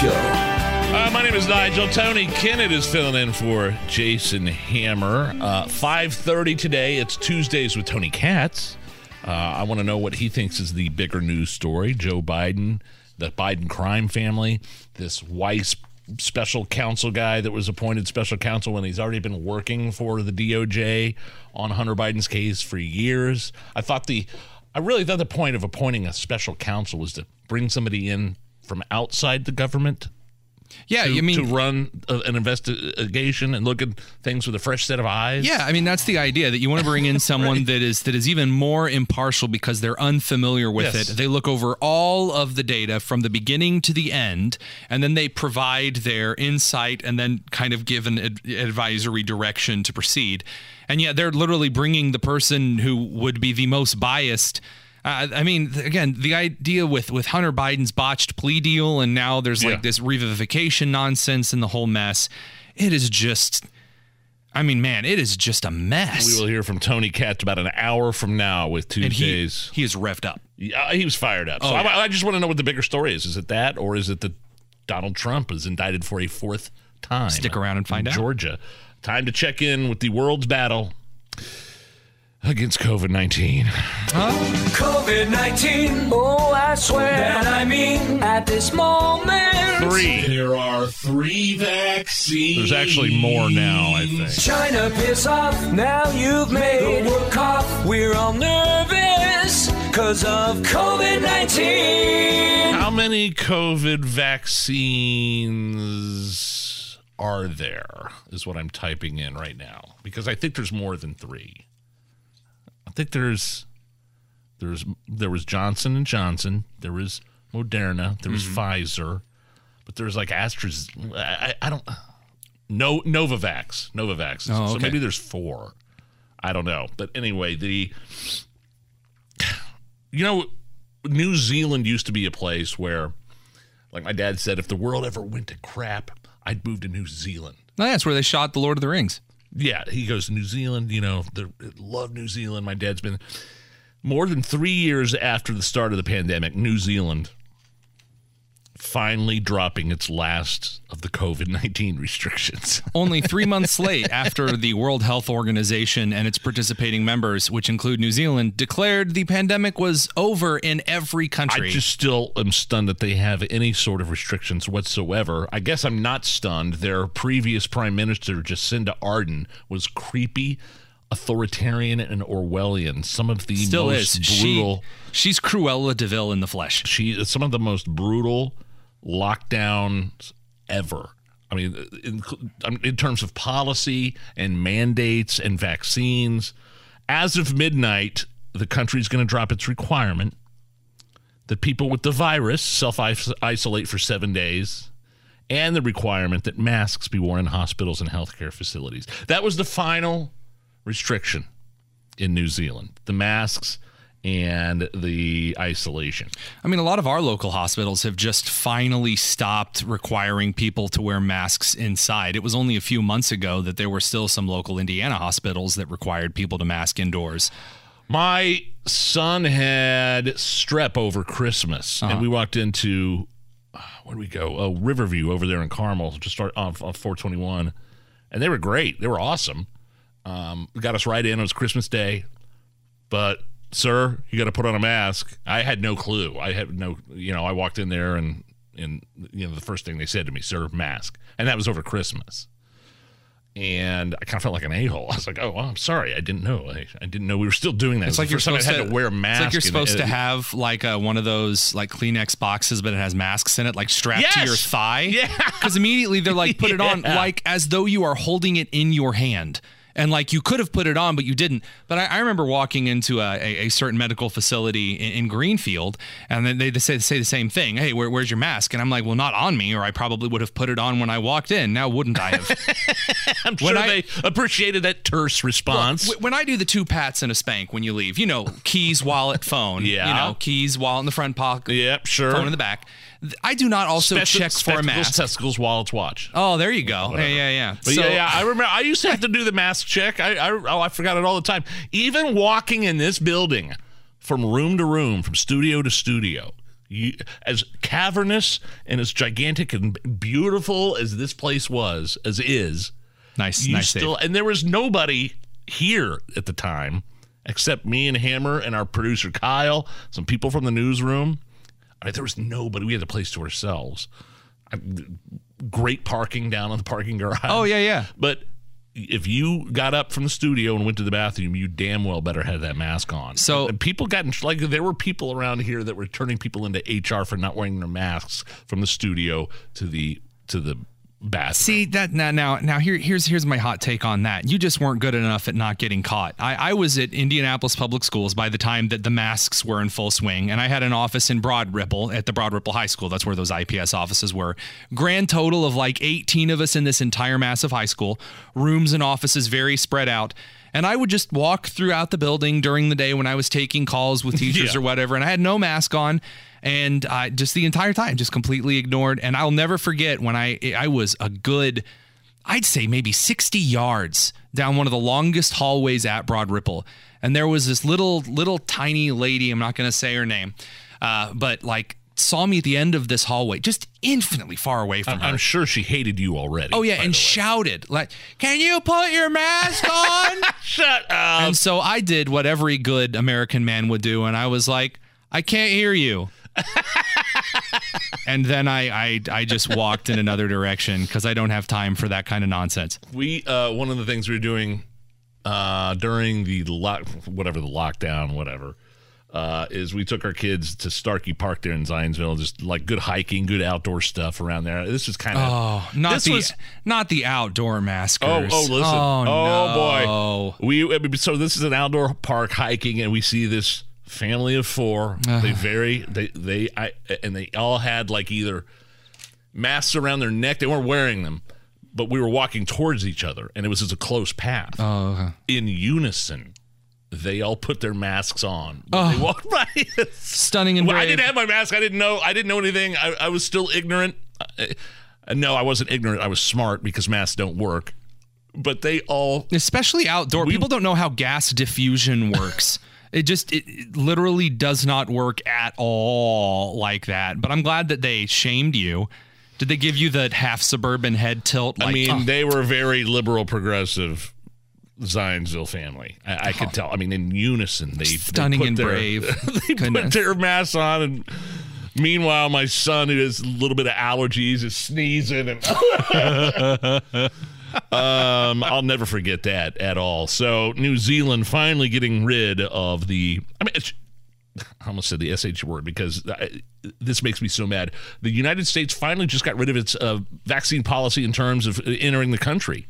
Show. Uh, my name is Nigel. Tony Kinnett is filling in for Jason Hammer. Uh, 5.30 today. It's Tuesdays with Tony Katz. Uh, I want to know what he thinks is the bigger news story. Joe Biden, the Biden crime family, this Weiss special counsel guy that was appointed special counsel when he's already been working for the DOJ on Hunter Biden's case for years. I thought the, I really thought the point of appointing a special counsel was to bring somebody in from outside the government Yeah, to, you mean to run a, an investigation and look at things with a fresh set of eyes. Yeah, I mean that's the idea that you want to bring in someone that is that is even more impartial because they're unfamiliar with Yes. it. They look over all of the data from the beginning to the end, and then they provide their insight and then kind of give an ad- advisory direction to proceed. And yet they're literally bringing the person who would be the most biased. Uh, I mean, again, the idea with with Hunter Biden's botched plea deal, and now there's Yeah. like this revivification nonsense and the whole mess. It is just I mean, man, it is just a mess. We will hear from Tony Katz about an hour from now with and he, Tuesdays. he is revved up. Yeah, he was fired up. So Oh, I, yeah. I just want to know what the bigger story is. Is it that, or is it that Donald Trump is indicted for a fourth time? Stick around and find in out. Georgia. Time to check in with the world's battle against COVID nineteen. COVID 19. Oh, I swear that I mean at this moment. Three. There are three vaccines. There's actually more now. I think. China piss off. Now you've made the world cough. We're all nervous because of COVID 19. How many COVID vaccines are there? Is what I'm typing in right now because I think there's more than three. I think there's there's there was Johnson and Johnson, there was Moderna, there was Mm-hmm. Pfizer, but there's like Astra's. I, I don't. No Novavax, Novavax. Oh, So maybe there's four. I don't know, but anyway, the you know, New Zealand used to be a place where, like my dad said, if the world ever went to crap, I'd move to New Zealand. Oh, that's where they shot the Lord of the Rings. Yeah, he goes to New Zealand. You know, love New Zealand. My dad's been more than three years after the start of the pandemic. New Zealand finally dropping its last of the COVID nineteen restrictions. Only three months late after the World Health Organization and its participating members, which include New Zealand, declared the pandemic was over in every country. I just still am stunned that they have any sort of restrictions whatsoever. I guess I'm not stunned. Their previous prime minister, Jacinda Ardern, was creepy, authoritarian, and Orwellian. Some of the Still most is. brutal. She, she's Cruella de Vil in the flesh. She some of the most brutal lockdowns ever. I mean, in, in terms of policy and mandates and vaccines, as of midnight, the country is going to drop its requirement that people with the virus self isolate for seven days and the requirement that masks be worn in hospitals and healthcare facilities. That was the final restriction in New Zealand the masks and the isolation. I mean, a lot of our local hospitals have just finally stopped requiring people to wear masks inside. It was only a few months ago that there were still some local Indiana hospitals that required people to mask indoors. My son had strep over Christmas, and we walked into uh, where did we go? Oh, Riverview over there in Carmel, just start off on 421, and they were great. They were awesome. Um, got us right in. It was Christmas Day, but sir, you got to put on a mask. I had no clue. I had no, you know, I walked in there and and you know the first thing they said to me, sir, mask, and that was over Christmas. And I kind of felt like an a hole. I was like, "Oh, well, I'm sorry, I didn't know. I, I didn't know we were still doing that." It's It like you're supposed had to, wear a mask. It's like you're supposed to have like a, one of those like Kleenex boxes, but it has masks in it, like strapped to your thigh. Yeah. Because immediately they're like, put it on like as though you are holding it in your hand. And like you could have put it on, but you didn't. But I, I remember walking into a, a, a certain medical facility in, in Greenfield, and then they, they say, say the same thing. Hey, where, where's your mask? And I'm like, well, not on me, or I probably would have put it on when I walked in. Now, wouldn't I have? I'm When sure I- they appreciated that terse response. Wh- when I do the two pats and a spank when you leave, you know, keys, wallet, phone. Yeah. You know, keys, wallet in the front pocket, yep, sure. phone in the back. I do not also Spec- check for a mask. testicles, wallets, watch. Oh, there you go. Yeah, yeah, yeah. But So- yeah, yeah, I remember. I used to have to do the mask check. I, I, oh, I forgot it all the time. Even walking in this building, from room to room, from studio to studio, you, as cavernous and as gigantic and beautiful as this place was, as is, Nice, nice still, and there was nobody here at the time except me and Hammer and our producer Kyle, some people from the newsroom. I mean, there was nobody. We had the place to ourselves. I, great parking down on the parking garage. Oh, yeah, yeah. But if you got up from the studio and went to the bathroom, you damn well better have that mask on. So- and people got in, like there were people around here that were turning people into HR for not wearing their masks from the studio to the to the bathroom. See that now now now here here's here's my hot take on that. You just weren't good enough at not getting caught. I, I was at Indianapolis Public Schools by the time that the masks were in full swing, and I had an office in Broad Ripple at the Broad Ripple High School. That's where those IPS offices were. Grand total of like 18 of us in this entire massive high school. Rooms and offices very spread out. And I would just walk throughout the building during the day when I was taking calls with teachers Yeah. or whatever, and I had no mask on and I just the entire time just completely ignored and I'll never forget when I I was a good I'd say maybe 60 yards down one of the longest hallways at Broad Ripple and there was this little little tiny lady I'm not going to say her name uh, but like saw me at the end of this hallway just infinitely far away from her I'm sure she hated you already. Oh yeah, and shouted like, "Can you put your mask on?" shut up. and so I did what every good American man would do, and I was like, "I can't hear you." and then I, I I just walked in another direction because I don't have time for that kind of nonsense. We uh, one of the things we were doing uh, during the lock, whatever the lockdown, whatever, uh, is we took our kids to Starkey Park there in Zionsville, just like good hiking, good outdoor stuff around there. This was kind of Oh, not this the was not the outdoor maskers. oh, oh, listen. Oh, Oh, no. boy. We so this is an outdoor park hiking, and we see this family of four. They very they they I and they all had like either masks around their neck. They weren't wearing them, but we were walking towards each other, and it was just a close path. Oh, In unison, they all put their masks on. when They walked by. stunning and Well, I didn't have my mask. I didn't know. I didn't know anything. I, I was still ignorant. Uh, no, I wasn't ignorant. I was smart because masks don't work. But they all especially outdoor. We- People don't know how gas diffusion works. it just it, it literally does not work at all like that. But I'm glad that they shamed you. Did they give you the half suburban head tilt? Like, I mean, oh, they were very liberal, progressive Zionsville family. I, I could oh. tell. I mean, in unison, they they Stunning put and their- brave. they put their masks on, and meanwhile, my son, who has a little bit of allergies, is sneezing, and um, I'll never forget that at all. So, New Zealand finally getting rid of the. I mean. It's, I almost said the SH word because I, this makes me so mad. The United States finally just got rid of its uh, vaccine policy in terms of entering the country.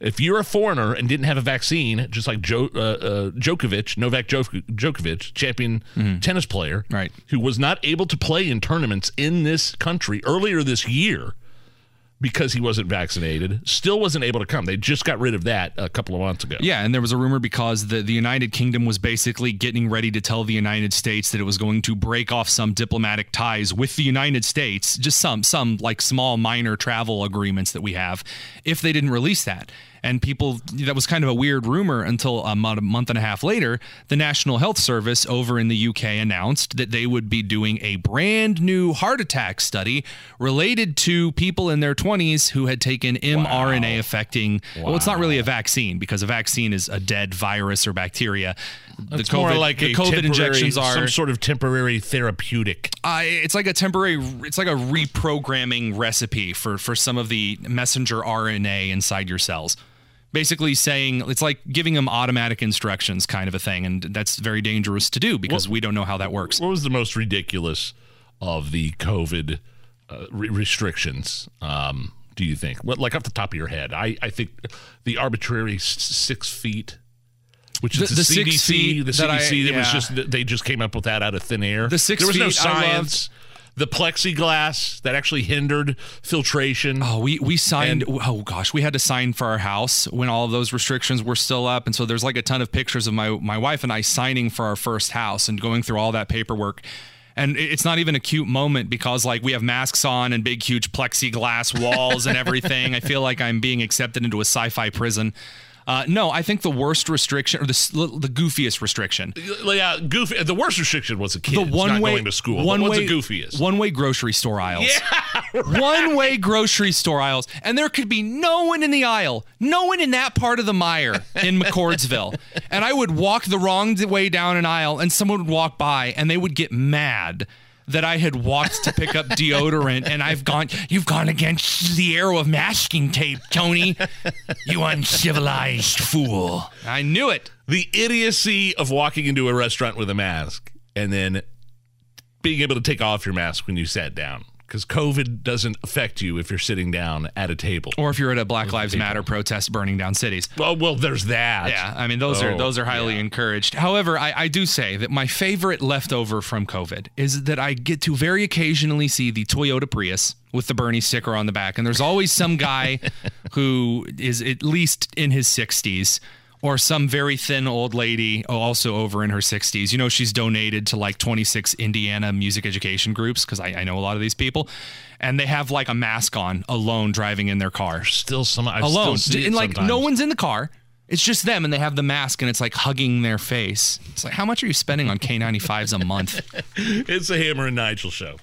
If you're a foreigner and didn't have a vaccine, just like jo- uh, uh, Djokovic, Novak Djok- Djokovic, champion tennis player, Right. who was not able to play in tournaments in this country earlier this year because he wasn't vaccinated, still wasn't able to come. They just got rid of that a couple of months ago. Yeah, and there was a rumor because the, the United Kingdom was basically getting ready to tell the United States that it was going to break off some diplomatic ties with the United States, just some some like small minor travel agreements that we have, if they didn't release that. And people, that was kind of a weird rumor until a month, a month and a half later, the National Health Service over in the UK announced that they would be doing a brand new heart attack study related to people in their 20s who had taken mRNA affecting, well, it's not really a vaccine because a vaccine is a dead virus or bacteria. The It's more like the COVID injections are some sort of temporary therapeutic. uh, it's like a temporary it's like a reprogramming recipe for for some of the messenger RNA inside your cells. Basically saying it's like giving them automatic instructions kind of a thing and that's very dangerous to do because we don't know how that works. What was the most ridiculous of the COVID uh, re- restrictions? Um, do you think? What, like off the top of your head? I, I think the arbitrary s- six feet, which is The- the, the CDC. the that I- CDC. it was just they just came up with that out of thin air. The six there was no feet loved. science. The plexiglass that actually hindered filtration. Oh, we we signed. oh gosh, we had to sign for our house when all of those restrictions were still up, and so there's like a ton of pictures of my my wife and I signing for our first house and going through all that paperwork. And it's not even a cute moment because like we have masks on and big huge plexiglass walls and everything. I feel like I'm being accepted into a sci-fi prison. Uh, no, I think the worst restriction or the the goofiest restriction yeah, goofy. The worst restriction was a kid the one not way going to school. One way the goofiest? One way grocery store aisles. Yeah. One way grocery store aisles, and there could be no one in the aisle, no one in that part of the Meijer in McCordsville, and I would walk the wrong way down an aisle, and someone would walk by, and they would get mad. That I had walked to pick up deodorant, and I've gone. You've gone against the arrow of masking tape, Tony. You uncivilized fool. I knew it. the idiocy of walking into a restaurant with a mask and then being able to take off your mask when you sat down because COVID doesn't affect you if you're sitting down at a table. Or if you're at a Black Lives Matter protest burning down cities. well, well, there's that. Yeah, I mean those are Oh, those are highly encouraged. However, I, I do say that my favorite leftover from COVID is that I get to very occasionally see the Toyota Prius with the Bernie sticker on the back, and there's always some guy who is at least in his 60s. Or some very thin old lady, oh, also over in her 60s. You know, she's donated to like 26 Indiana music education groups because I, I know a lot of these people. And they have like a mask on alone driving in their car Still some I alone. Still see and like sometimes. no one's in the car. It's just them and they have the mask and it's like hugging their face. It's like how much are you spending on K95s a month? It's a Hammer and Nigel show.